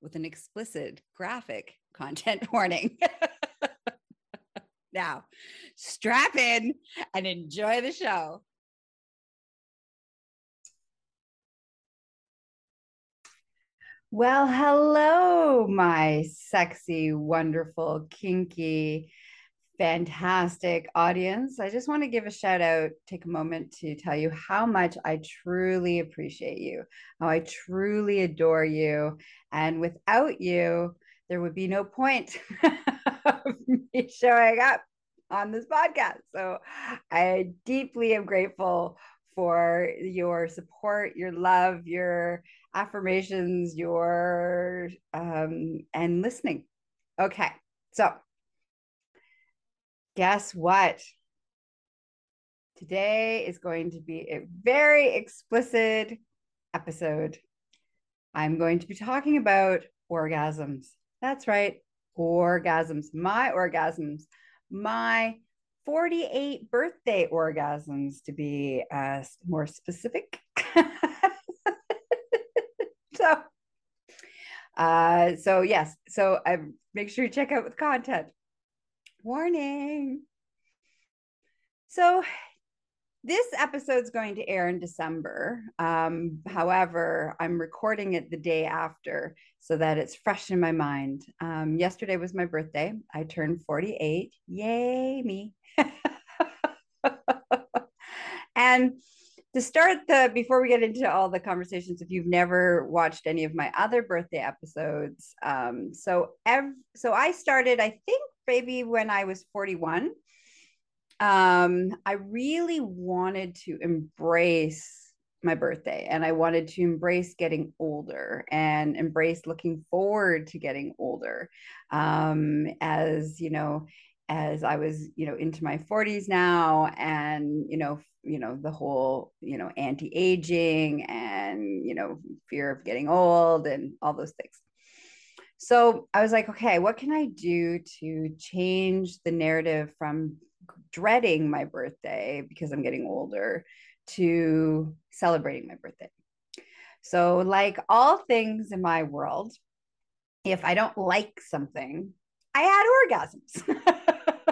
with an explicit graphic content warning. now, strap in and enjoy the show. Well, hello, my sexy, wonderful, kinky, fantastic audience. I just want to give a shout out, take a moment to tell you how much I truly appreciate you, how I truly adore you. And without you, there would be no point of me showing up on this podcast. So I deeply am grateful for your support, your love, your affirmations, your um and listening. Okay. So guess what? Today is going to be a very explicit episode. I'm going to be talking about orgasms. That's right, orgasms, my orgasms, my 48 birthday orgasms to be uh, more specific. so, uh, so yes, so I make sure you check out the content. Warning. So, this episode is going to air in December. Um, however, I'm recording it the day after so that it's fresh in my mind. Um, yesterday was my birthday. I turned 48. Yay, me. and to start the before we get into all the conversations if you've never watched any of my other birthday episodes um so ev- so i started i think maybe when i was 41 um i really wanted to embrace my birthday and i wanted to embrace getting older and embrace looking forward to getting older um as you know as I was, you know, into my 40s now and, you know, you know, the whole, you know, anti-aging and, you know, fear of getting old and all those things. So I was like, okay, what can I do to change the narrative from dreading my birthday because I'm getting older to celebrating my birthday? So, like all things in my world, if I don't like something, I had orgasms.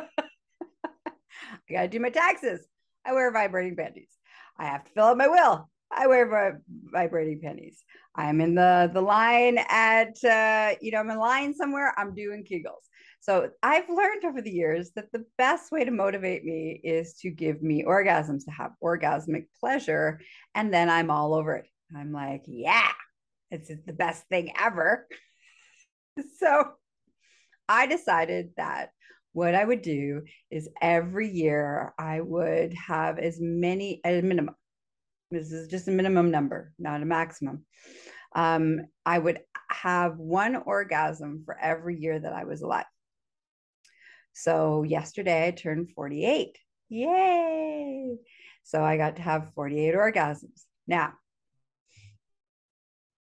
I got to do my taxes. I wear vibrating panties. I have to fill out my will. I wear vibrating panties. I'm in the the line at uh, you know I'm in line somewhere. I'm doing Kegels. So I've learned over the years that the best way to motivate me is to give me orgasms, to have orgasmic pleasure, and then I'm all over it. I'm like, yeah, it's the best thing ever. so I decided that what I would do is every year I would have as many, a minimum, this is just a minimum number, not a maximum. Um, I would have one orgasm for every year that I was alive. So yesterday I turned 48. Yay! So I got to have 48 orgasms. Now,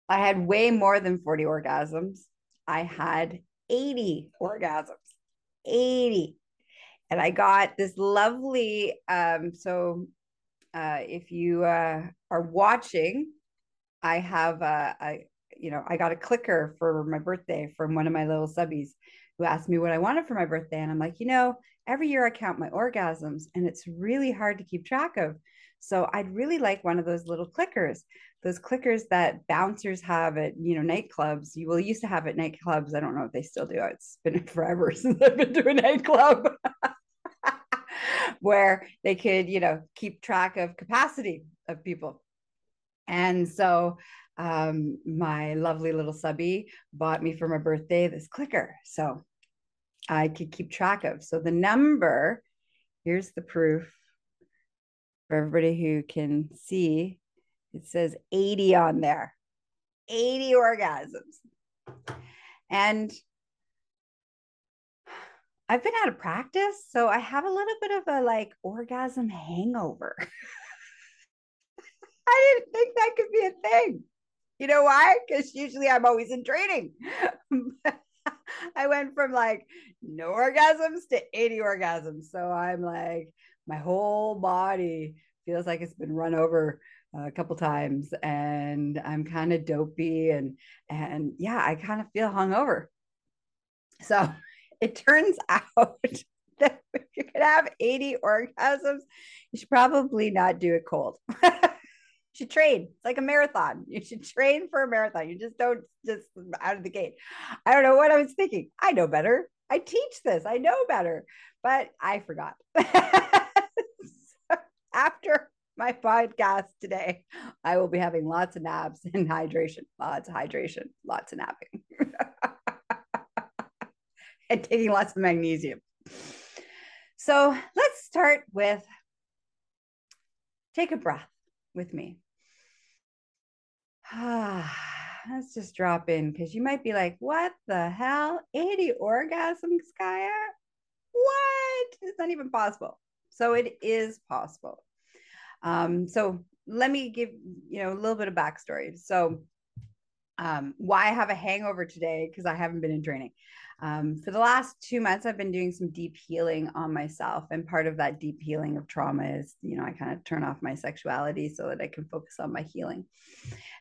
I had way more than 40 orgasms. I had 80 orgasms. 80 and i got this lovely um so uh if you uh are watching i have a, a you know i got a clicker for my birthday from one of my little subbies who asked me what i wanted for my birthday and i'm like you know every year i count my orgasms and it's really hard to keep track of so i'd really like one of those little clickers those clickers that bouncers have at you know nightclubs. You will used to have at nightclubs. I don't know if they still do. It's been forever since I've been to a nightclub. where they could, you know, keep track of capacity of people. And so um, my lovely little subby bought me for my birthday this clicker. So I could keep track of. So the number, here's the proof for everybody who can see. It says 80 on there, 80 orgasms. And I've been out of practice, so I have a little bit of a like orgasm hangover. I didn't think that could be a thing. You know why? Because usually I'm always in training. I went from like no orgasms to 80 orgasms. So I'm like, my whole body feels like it's been run over a couple times and I'm kind of dopey and and yeah, I kind of feel hungover. So it turns out that if you could have 80 orgasms, you should probably not do it cold. you should train. It's like a marathon. You should train for a marathon. You just don't just out of the gate. I don't know what I was thinking. I know better. I teach this. I know better, but I forgot. After my podcast today, I will be having lots of naps and hydration, lots of hydration, lots of napping. And taking lots of magnesium. So let's start with take a breath with me. let's just drop in because you might be like, what the hell? 80 orgasms, Gaia? What? It's not even possible. So it is possible. Um, so let me give you know a little bit of backstory. So um, why I have a hangover today because I haven't been in training. Um, for the last two months, I've been doing some deep healing on myself. And part of that deep healing of trauma is, you know, I kind of turn off my sexuality so that I can focus on my healing.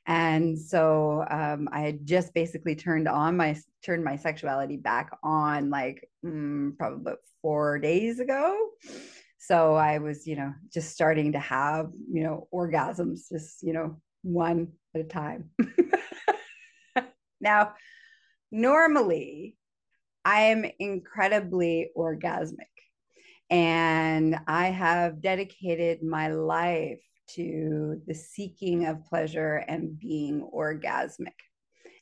And so um, I had just basically turned on my turned my sexuality back on like mm, probably about four days ago. So I was, you know, just starting to have, you know, orgasms, just, you know, one at a time. now, normally I am incredibly orgasmic. And I have dedicated my life to the seeking of pleasure and being orgasmic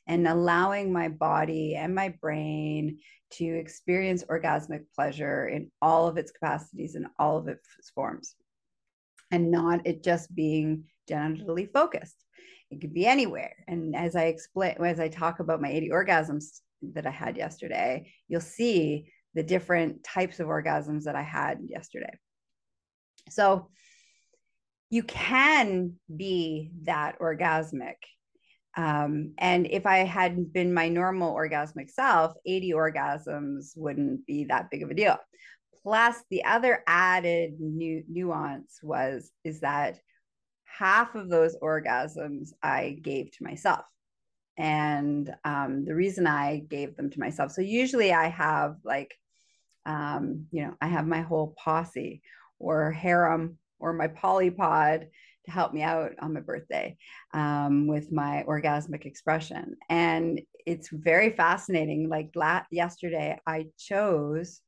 and allowing my body and my brain to experience orgasmic pleasure in all of its capacities and all of its forms and not it just being genitally focused it could be anywhere and as i explain as i talk about my 80 orgasms that I had yesterday, you'll see the different types of orgasms that I had yesterday. So you can be that orgasmic. Um, and if I hadn't been my normal orgasmic self, 80 orgasms wouldn't be that big of a deal. Plus, the other added nu- nuance was is that half of those orgasms I gave to myself and um, the reason i gave them to myself so usually i have like um, you know i have my whole posse or harem or my polypod to help me out on my birthday um, with my orgasmic expression. And it's very fascinating like la- yesterday i chose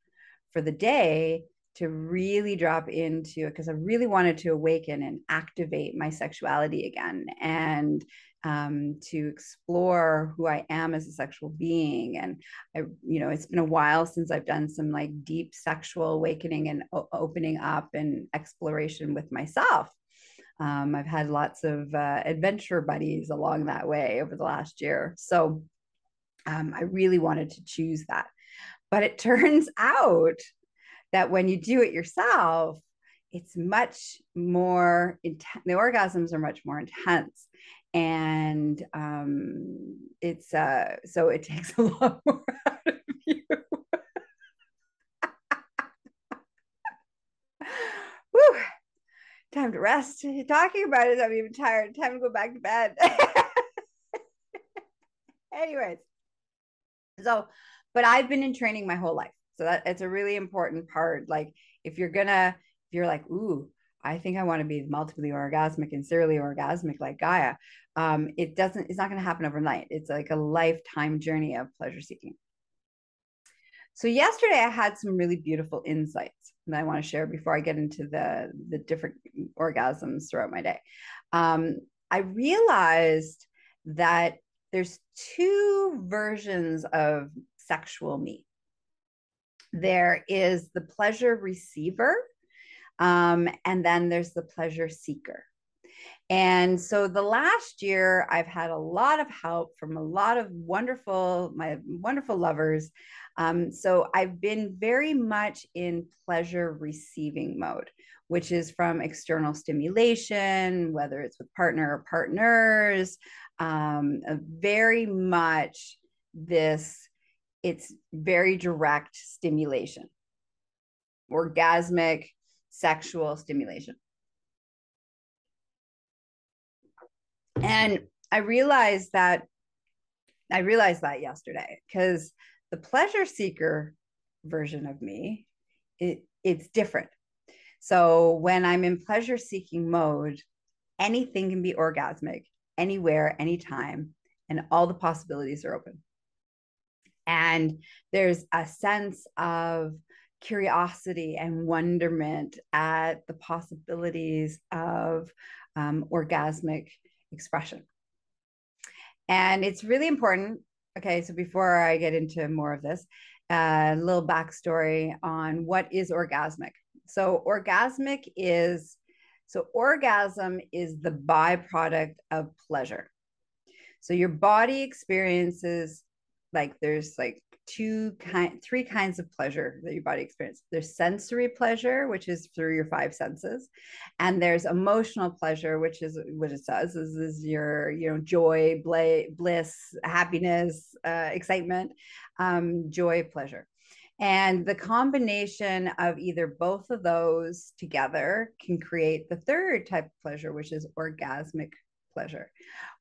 for the day to really drop into it because I really wanted to awaken and activate my sexuality again. And um, to explore who I am as a sexual being. And I, you know, it's been a while since I've done some like deep sexual awakening and o- opening up and exploration with myself. Um, I've had lots of uh, adventure buddies along that way over the last year. So um, I really wanted to choose that. But it turns out that when you do it yourself, it's much more intense. The orgasms are much more intense. And um, it's uh, so it takes a lot more out of you. Whew. Time to rest. Talking about it, I'm even tired. Time to go back to bed. Anyways, so, but I've been in training my whole life. So that it's a really important part. Like if you're gonna, if you're like, ooh, I think I want to be multiply orgasmic and serially orgasmic like Gaia. Um, it doesn't, it's not going to happen overnight. It's like a lifetime journey of pleasure seeking. So yesterday I had some really beautiful insights that I want to share before I get into the the different orgasms throughout my day. Um, I realized that there's two versions of sexual me. There is the pleasure receiver, um, and then there's the pleasure seeker. And so the last year, I've had a lot of help from a lot of wonderful, my wonderful lovers. Um, so I've been very much in pleasure receiving mode, which is from external stimulation, whether it's with partner or partners, um, very much this, it's very direct stimulation, orgasmic sexual stimulation. And I realized that I realized that yesterday because the pleasure seeker version of me, it, it's different. So when I'm in pleasure seeking mode, anything can be orgasmic, anywhere, anytime, and all the possibilities are open. And there's a sense of curiosity and wonderment at the possibilities of um, orgasmic expression. And it's really important. Okay, so before I get into more of this, a uh, little backstory on what is orgasmic. So, orgasmic is so orgasm is the byproduct of pleasure. So, your body experiences like there's like two kind three kinds of pleasure that your body experiences. There's sensory pleasure which is through your five senses and there's emotional pleasure which is what it says is, is your you know joy bliss happiness uh, excitement um, joy pleasure. And the combination of either both of those together can create the third type of pleasure which is orgasmic pleasure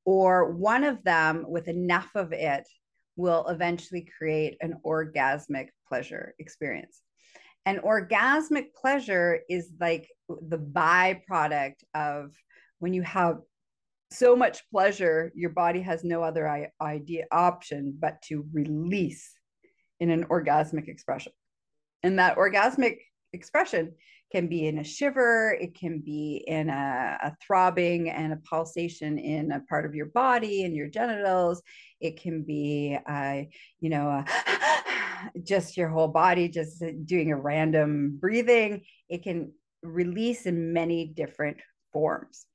or one of them with enough of it will eventually create an orgasmic pleasure experience. And orgasmic pleasure is like the byproduct of when you have so much pleasure, your body has no other idea option but to release in an orgasmic expression. And that orgasmic expression can be in a shiver, it can be in a, a, throbbing and a pulsation in a part of your body and your genitals. It can be, uh, you know, uh, just your whole body just doing a random breathing. It can release in many different forms.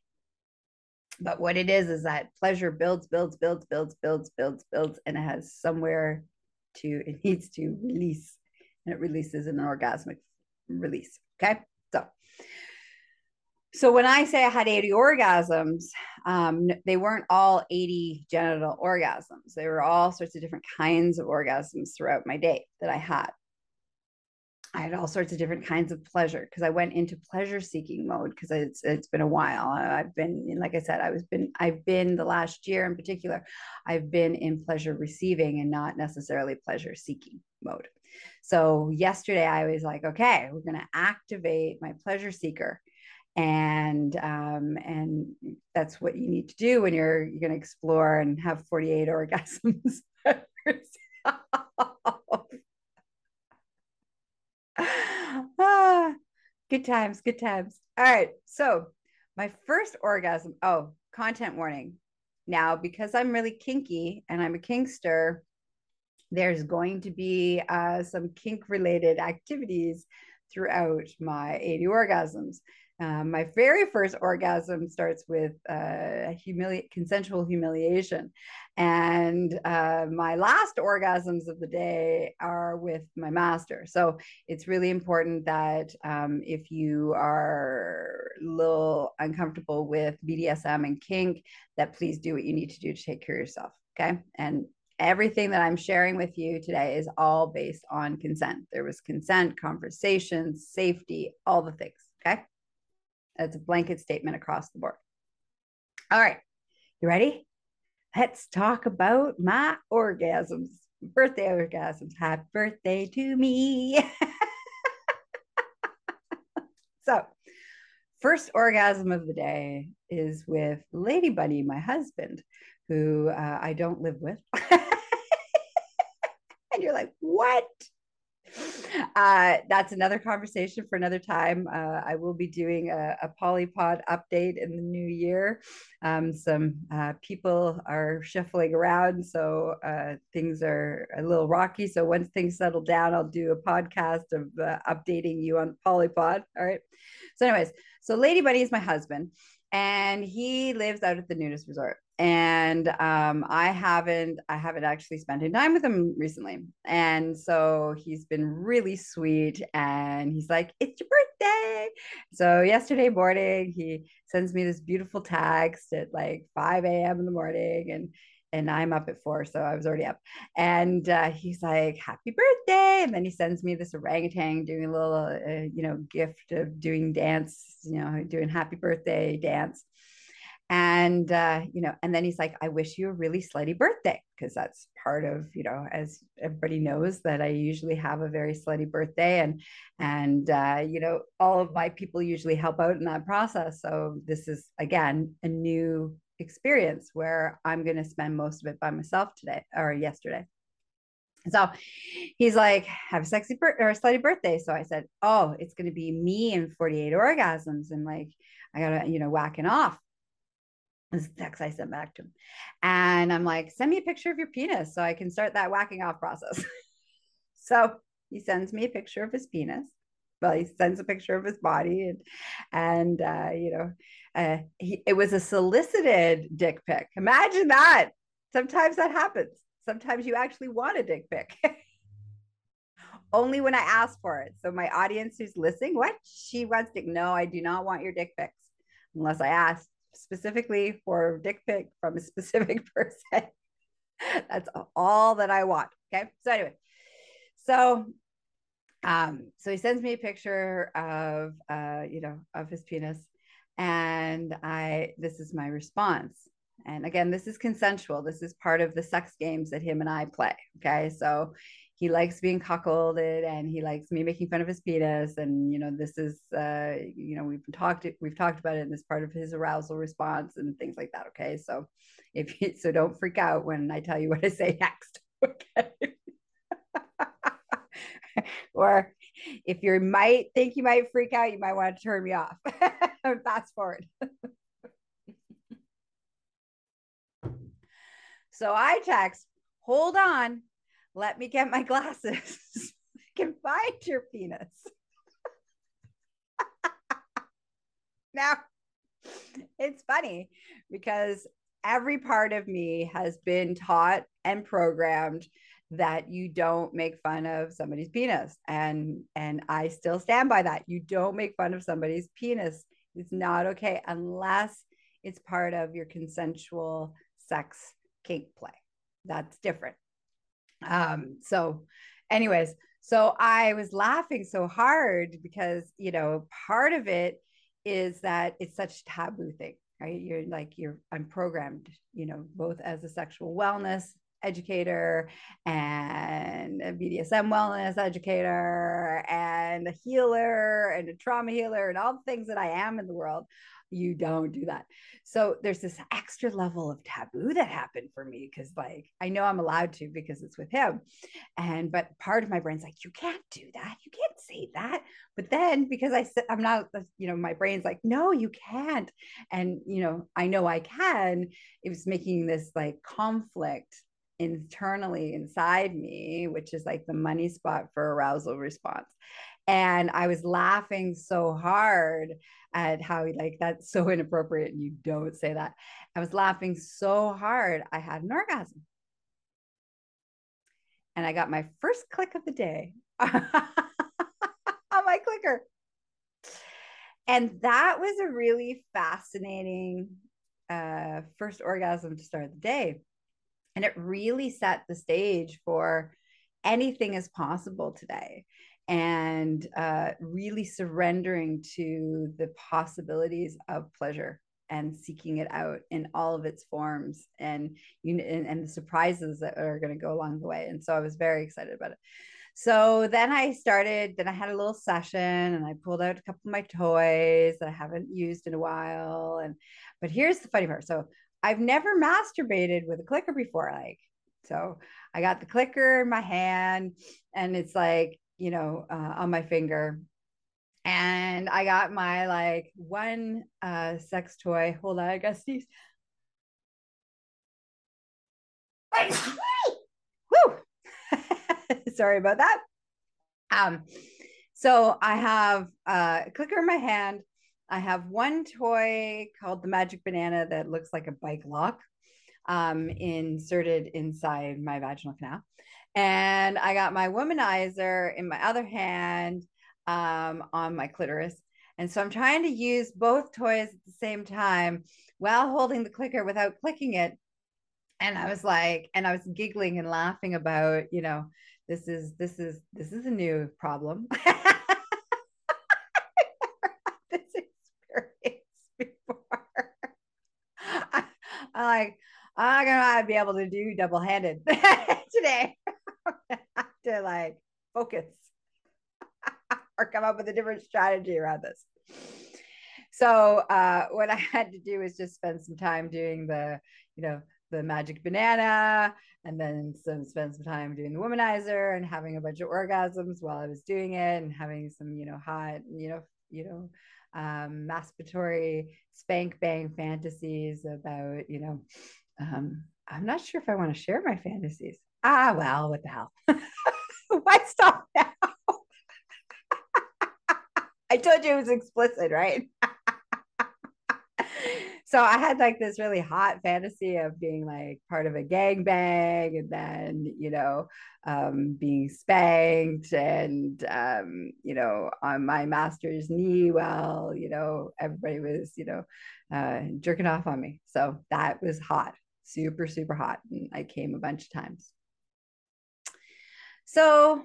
But what it is is that pleasure builds, builds, builds, builds, builds, builds, builds, and it has somewhere to, it needs to release, and it releases in an orgasmic release. Okay. So, so when I say I had 80 orgasms, um, they weren't all 80 genital orgasms. They were all sorts of different kinds of orgasms throughout my day that I had. I had all sorts of different kinds of pleasure because I went into pleasure seeking mode because it's it's been a while. I've been like I said, I was been I've been the last year in particular, I've been in pleasure receiving and not necessarily pleasure seeking mode. So yesterday I was like, okay, we're to activate my pleasure seeker. And um, and that's what you need to do when you're you're to explore and have 48 orgasms. ah, good times, good times. All right. So my first orgasm. Oh, content warning. Now, because I'm really kinky and I'm a kinkster, there's going to be uh, some kink related activities throughout my 80 orgasms. Um, my very first orgasm starts with uh, humili- consensual humiliation. And uh, my last orgasms of the day are with my master. So it's really important that um, if you are a little uncomfortable with BDSM and kink, that please do what you need to do to take care of yourself. Okay. And everything that I'm sharing with you today is all based on consent. There was consent, conversations, safety, all the things. Okay. That's a blanket statement across the board. All right. You ready? Let's talk about my orgasms, birthday orgasms. Happy birthday to me. so, first orgasm of the day is with Lady Bunny, my husband, who uh, I don't live with. and you're like, what? Uh, that's another conversation for another time. Uh, I will be doing a, a polypod update in the new year. Um, some uh, people are shuffling around, so uh, things are a little rocky. So once things settle down, I'll do a podcast of uh, updating you on polypod. All right. So, anyways, so Lady Bunny is my husband, and he lives out at the nudist resort and um, I haven't I haven't actually spent any time with him recently, and so he's been really sweet. And he's like, "It's your birthday!" So yesterday morning, he sends me this beautiful text at like 5 a.m. in the morning, and and I'm up at four, so I was already up. And uh, he's like, "Happy birthday!" And then he sends me this orangutan doing a little, uh, you know, gift of doing dance, you know, doing happy birthday dance and uh, you know and then he's like i wish you a really slutty birthday because that's part of you know as everybody knows that i usually have a very slutty birthday and and uh, you know all of my people usually help out in that process so this is again a new experience where i'm going to spend most of it by myself today or yesterday so he's like, have a sexy bir- or a slutty birthday. So I said, oh, it's going to be me and 48 orgasms. And like, I got to, you know, whacking off. This text I sent back to him. And I'm like, send me a picture of your penis so I can start that whacking off process. so he sends me a picture of his penis. Well, he sends a picture of his body and, and uh, you know, uh, he, it was a solicited dick pic. Imagine that. Sometimes that happens. Sometimes you actually want a dick pic. Only when I ask for it. So my audience who's listening, what she wants to no, I do not want your dick pics unless I ask specifically for dick pic from a specific person. That's all that I want. Okay. So anyway, so um, so he sends me a picture of uh, you know, of his penis. And I this is my response. And again, this is consensual. This is part of the sex games that him and I play. Okay. So he likes being cuckolded and he likes me making fun of his penis. And you know this is uh you know we've talked we've talked about it in this part of his arousal response and things like that okay? So if you, so don't freak out when i tell you what to say next okay? Or if you might think you might freak out you might want to turn me off. Fast forward. So i text hold on let me get my glasses. I can find your penis. now, it's funny because every part of me has been taught and programmed that you don't make fun of somebody's penis and and I still stand by that. You don't make fun of somebody's penis. It's not okay unless it's part of your consensual sex kink play. That's different. Um, so, anyways, so I was laughing so hard because, you know, part of it is that it's such taboo thing, right? You're like, you're, I'm programmed, you know, both as a sexual wellness educator and a BDSM wellness educator and a healer and a trauma healer and all the things that I am in the world you don't do that. So there's this extra level of taboo that happened for me because, like, I know I'm allowed to because it's with him. And, but part of my brain's like, you can't do that. You can't say that. But then because I said, I'm not, uh, you know, my brain's like, no, you can't. And, you know, I know I can. It was making this like conflict internally inside me, which is like the money spot for arousal response. And I was laughing so hard at how like that's so inappropriate and you don't say that. I was laughing so hard, I had an orgasm. And I got my first click of the day on my clicker. And that was a really fascinating uh, first orgasm to start the day. And it really set the stage for anything is possible today and uh, really surrendering to the possibilities of pleasure and seeking it out in all of its forms and and, and the surprises that are going to go along the way and so i was very excited about it So then I started, then I had a little session and I pulled out a couple of my toys that I haven't used in a while. And but here's the funny part. So I've never masturbated with a clicker before. Like, so I got the clicker in my hand and it's like, you know, uh, on my finger. And I got my like one uh sex toy. Hold on, I got sneeze. Woo! Sorry about that. Um, so I have a clicker in my hand. I have one toy called the Magic Banana that looks like a bike lock um, inserted inside my vaginal canal. And I got my womanizer in my other hand um, on my clitoris. And so I'm trying to use both toys at the same time while holding the clicker without clicking it. And I was like, and I was giggling and laughing about, you know, this is this is this is a new problem. this experience before. I, I like I'm gonna be able to do double handed today. to like focus or come up with a different strategy around this. So uh, what I had to do was just spend some time doing the, you know, the magic banana, and then some spend some time doing the womanizer and having a bunch of orgasms while I was doing it, and having some, you know, hot, you know, you know, um, masturbatory spank bang fantasies about, you know, um, I'm not sure if I want to share my fantasies. Ah, well, what the hell? Why stop now? I told you it was explicit, right? so I had like this really hot fantasy of being like part of a gang bang and then, you know, um, being spanked and, um, you know, on my master's knee while, you know, everybody was, you know, uh, jerking off on me. So that was hot, super, super hot. And I came a bunch of times. So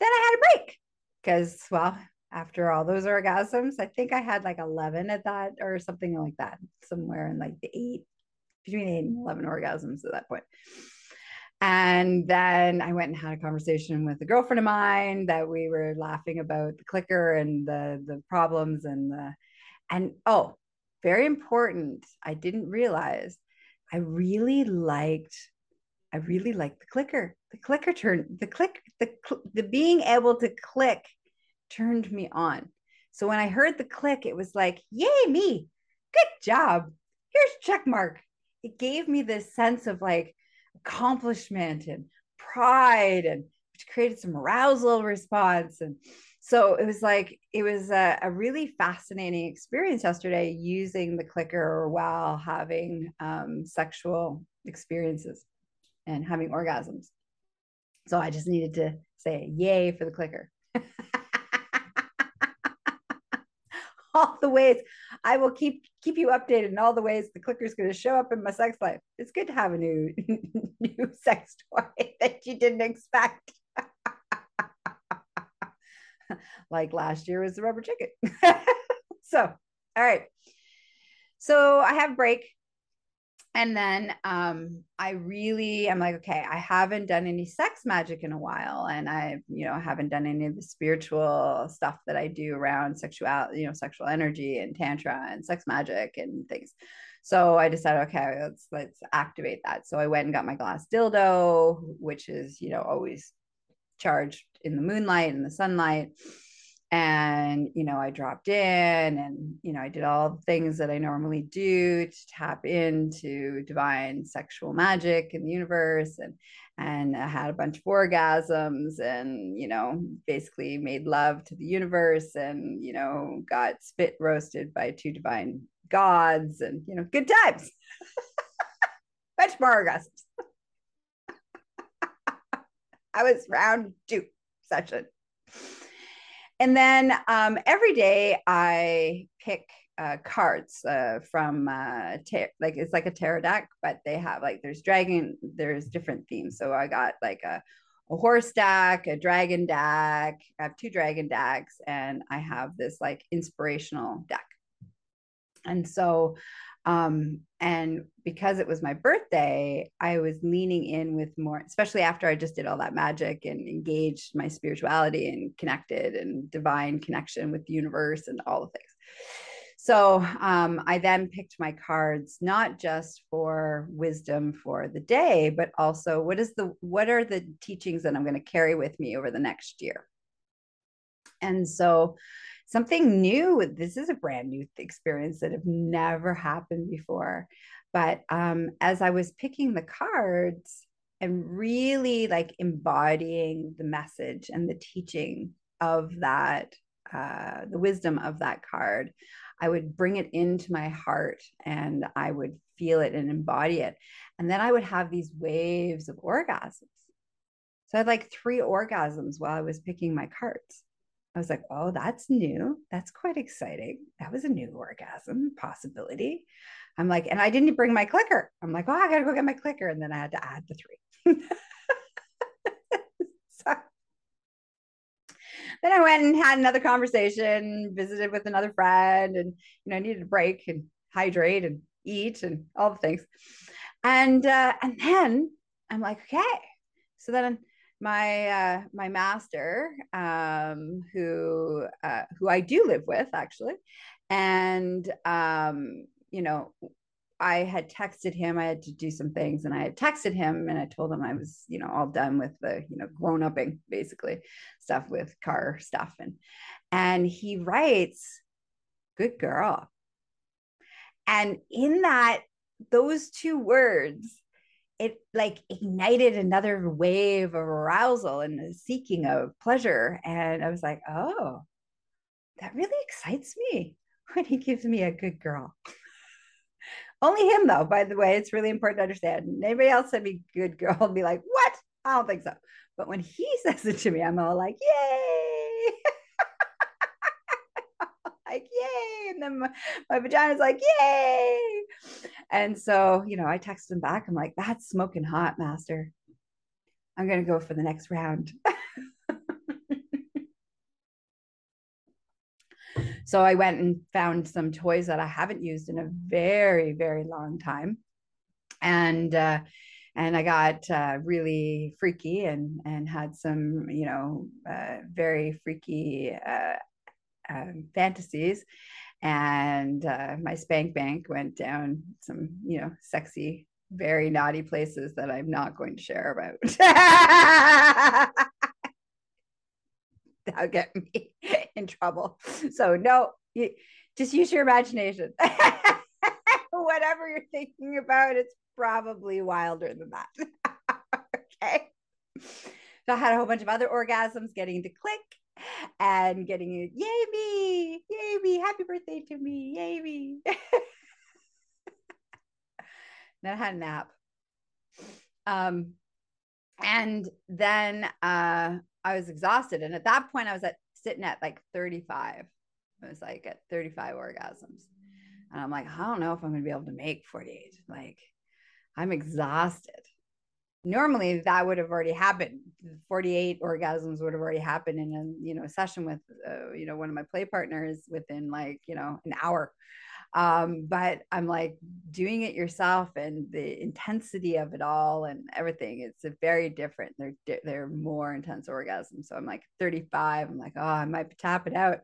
then I had a break because, well, after all those orgasms. I think I had like 11 at that or something like that, somewhere in like the eight, between eight and 11 orgasms at that point. And then I went and had a conversation with a girlfriend of mine that we were laughing about the clicker and the the problems and the and oh, very important. I didn't realize I really liked I really liked the clicker. The clicker turn the click the the being able to click turned me on. So when I heard the click, it was like, yay, me. Good job. Here's check mark. It gave me this sense of like accomplishment and pride and which created some arousal response. And so it was like, it was a, a really fascinating experience yesterday using the clicker while having um, sexual experiences and having orgasms. So I just needed to say yay for the clicker. all the ways I will keep keep you updated in all the ways the clicker is going to show up in my sex life. It's good to have a new new sex toy that you didn't expect. like last year was the rubber chicken. so, all right. So I have break and then um, I really am like, okay, I haven't done any sex magic in a while, and I, you know, haven't done any of the spiritual stuff that I do around sexuality, you know, sexual energy and tantra and sex magic and things. So I decided, okay, let's let's activate that. So I went and got my glass dildo, which is, you know, always charged in the moonlight and the sunlight and you know i dropped in and you know i did all the things that i normally do to tap into divine sexual magic in the universe and and i had a bunch of orgasms and you know basically made love to the universe and you know got spit roasted by two divine gods and you know good times. Bunch more orgasms. I was round two session and then um, every day I pick uh, cards uh, from uh, like it's like a tarot deck, but they have like there's dragon, there's different themes. So I got like a, a horse deck, a dragon deck. I have two dragon decks, and I have this like inspirational deck. And so, um, and because it was my birthday, I was leaning in with more, especially after I just did all that magic and engaged my spirituality and connected and divine connection with the universe and all the things. So um, I then picked my cards not just for wisdom for the day, but also what is the what are the teachings that I'm going to carry with me over the next year. And so something new. This is a brand new experience that have never happened before. But um, as I was picking the cards and really like embodying the message and the teaching of that, uh, the wisdom of that card, I would bring it into my heart and I would feel it and embody it. And then I would have these waves of orgasms. So I had like three orgasms while I was picking my cards. I was like, oh, that's new. That's quite exciting. That was a new orgasm possibility. I'm like, and I didn't bring my clicker. I'm like, oh, I got to go get my clicker. And then I had to add the three. so, then I went and had another conversation, visited with another friend, and you know, I needed a break and hydrate and eat and all the things. And uh, and then I'm like, okay. So then my uh, my master, um, who uh, who I do live with actually, and um, you know, I had texted him. I had to do some things, and I had texted him, and I told him I was, you know, all done with the, you know, grown upping basically stuff with car stuff, and and he writes, "Good girl," and in that, those two words it like ignited another wave of arousal and seeking of pleasure. And I was like, oh, that really excites me when he gives me a good girl. Only him, though, by the way, it's really important to understand. Anybody else said me good girl and be like, what? I don't think so. But when he says it to me, I'm all like, yay. like, yay. And then my, my vagina's like, yay. And so, you know, I texted him back. I'm like, that's smoking hot, master. I'm going to go for the next round. so I went and found some toys that I haven't used in a very, very long time. And, uh, and I got uh, really freaky and and had some you know uh, very freaky uh, um, fantasies and uh, my spank bank went down some you know sexy very naughty places that i'm not going to share about. That'll get me in trouble. So no you, just use your imagination. Whatever you're thinking about it's probably wilder than that. Okay. So i had a whole bunch of other orgasms getting to click and getting it, yay me, yay me, happy birthday to me, yay me. then I had a nap. Um, and then uh, I was exhausted. And at that point, I was at sitting at like 35. I was like at 35 orgasms. And I'm like, I don't know if I'm going to be able to make 48. Like, I'm exhausted normally that would have already happened. 48 orgasms would have already happened in a you know session with uh, you know one of my play partners within like you know an hour. Um, but i'm like doing it yourself and the intensity of it all and everything it's a very different they're they're more intense orgasms. So i'm like 35 i'm like oh i might tap it out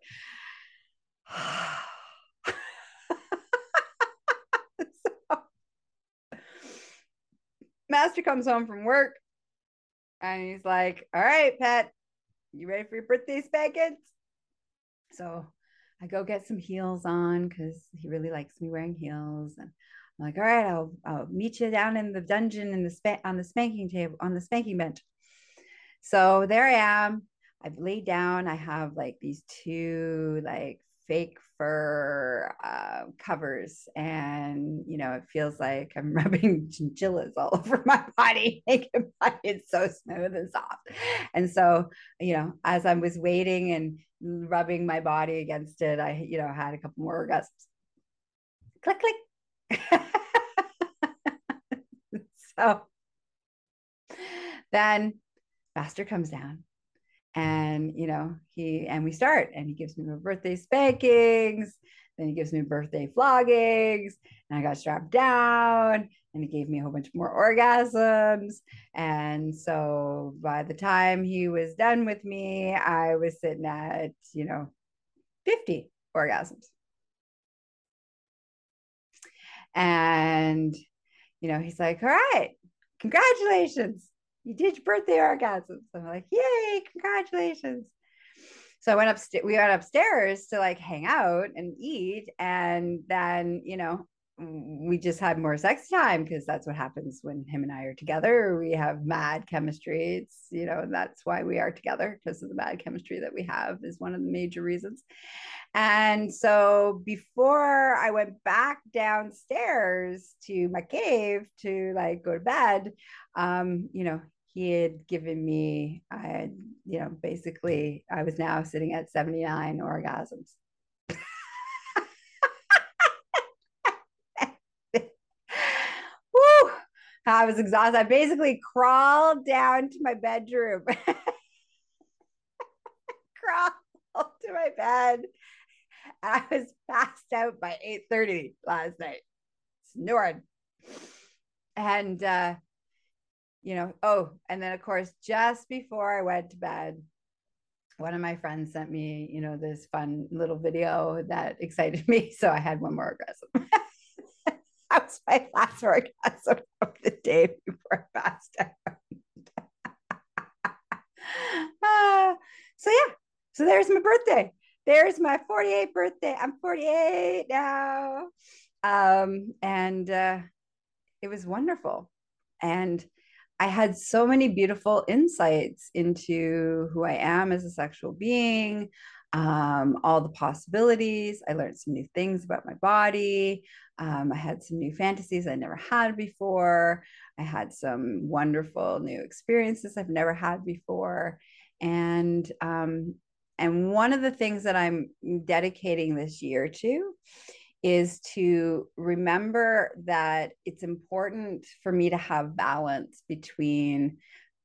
Master comes home from work and he's like, All right, pet, you ready for your birthday spankings? So I go get some heels on because he really likes me wearing heels. And I'm like, all right, I'll, I'll meet you down in the dungeon in the spa- on the spanking table on the spanking bench. So there I am. I've laid down. I have like these two like fake fur uh, covers and you know it feels like i'm rubbing chinchillas all over my body making it so smooth and soft. And so you know as i was waiting and rubbing my body against it i you know had a couple more orgasms click click. So then master comes down and you know he and we start and he gives me my birthday spankings then he gives me birthday floggings and i got strapped down and he gave me a whole bunch more orgasms and so by the time he was done with me i was sitting at you know 50 orgasms. And you know he's like all right congratulations you did your birthday orgasms. I'm like, yay, congratulations. So I went upstairs, we went upstairs to like hang out and eat. And then, you know, we just had more sex time because that's what happens when him and I are together. We have mad chemistry. It's, you know, that's why we are together because of the mad chemistry that we have is one of the major reasons. And so before I went back downstairs to my cave to like go to bed, um, you know, he had given me, I had, you know, basically, I was now sitting at 79 orgasms. Woo! I was exhausted. I basically crawled down to my bedroom, crawled to my bed. I was passed out by 8:30 last night, snoring. And uh, you know, oh, and then of course, just before I went to bed, one of my friends sent me, you know, this fun little video that excited me. So I had one more orgasm. that was my last orgasm of the day before I passed out. uh, so yeah, so there's my birthday. There's my 48th birthday. I'm 48 now. Um, and uh, it was wonderful. And I had so many beautiful insights into who I am as a sexual being, um, all the possibilities. I learned some new things about my body. Um, I had some new fantasies I never had before. I had some wonderful new experiences I've never had before. And um, and one of the things that I'm dedicating this year to is to remember that it's important for me to have balance between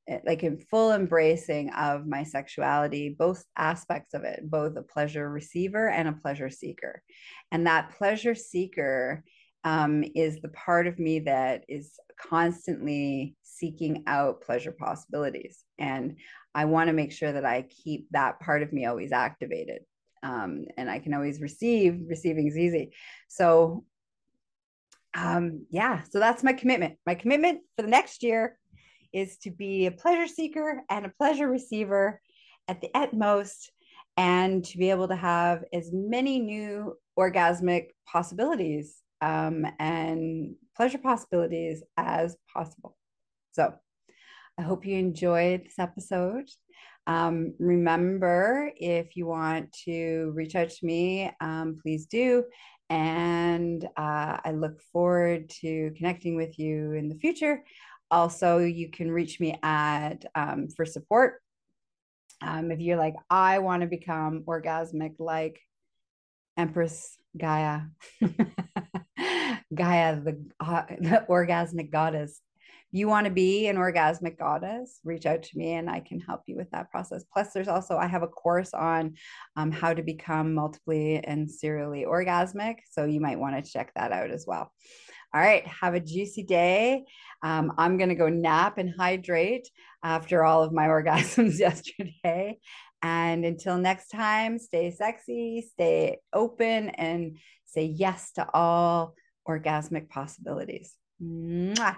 eh, like in full embracing of my sexuality both aspects of it both a pleasure receiver and a pleasure seeker. And that pleasure seeker um, is the part of me that is constantly seeking out pleasure possibilities. And i want to make sure that i keep that part of me always activated um, and I can always receive. Receiving is easy. So, um, yeah, so that's my commitment. My commitment for the next year is to be a pleasure seeker and a pleasure receiver at the utmost, and to be able to have as many new orgasmic possibilities um, and pleasure possibilities as possible. So, I hope you enjoyed this episode. Um, remember, if you want to reach out to me, um, please do. And uh, I look forward to connecting with you in the future. Also, you can reach me at um, for support. Um, if you're like, I want to become orgasmic like Empress Gaia, Gaia, the, uh, the orgasmic goddess you want to be an orgasmic goddess, reach out to me and I can help you with that process. Plus, there's also, I have a course on um, how to become multiply and serially orgasmic. So you might want to check that out as well. All right, have a juicy day. Um, I'm going to go nap and hydrate after all of my orgasms yesterday. And until next time, stay sexy, stay open, and say yes to all orgasmic possibilities. Mwah.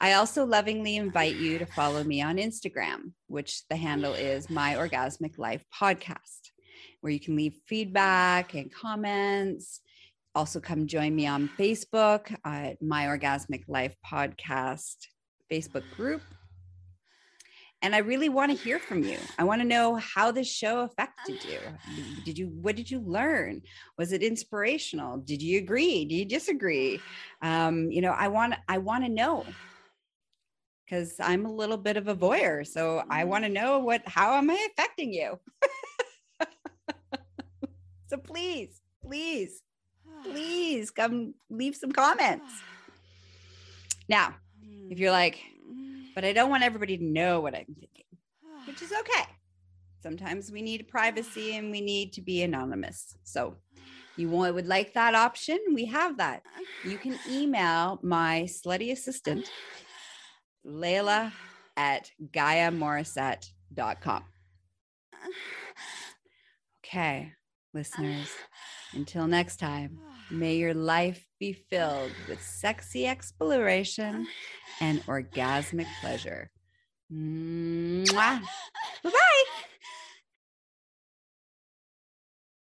I also lovingly invite you to follow me on Instagram, which the handle is My Orgasmic Life Podcast, where you can leave feedback and comments. Also, come join me on Facebook at My Orgasmic Life Podcast Facebook group. And I really want to hear from you. I want to know how this show affected you. Did you what did you learn? Was it inspirational? Did you agree? Do you disagree? Um, you know, I want I want to know because I'm a little bit of a voyeur. So I mm-hmm. want to know what how am I affecting you? so please, please, please come leave some comments. Now, if you're like, but I don't want everybody to know what I'm thinking, which is okay. Sometimes we need privacy and we need to be anonymous. So you would like that option? We have that. You can email my slutty assistant, Layla at GaiaMorissette.com. Okay, listeners, until next time, may your life be filled with sexy exploration and orgasmic pleasure. Bye bye.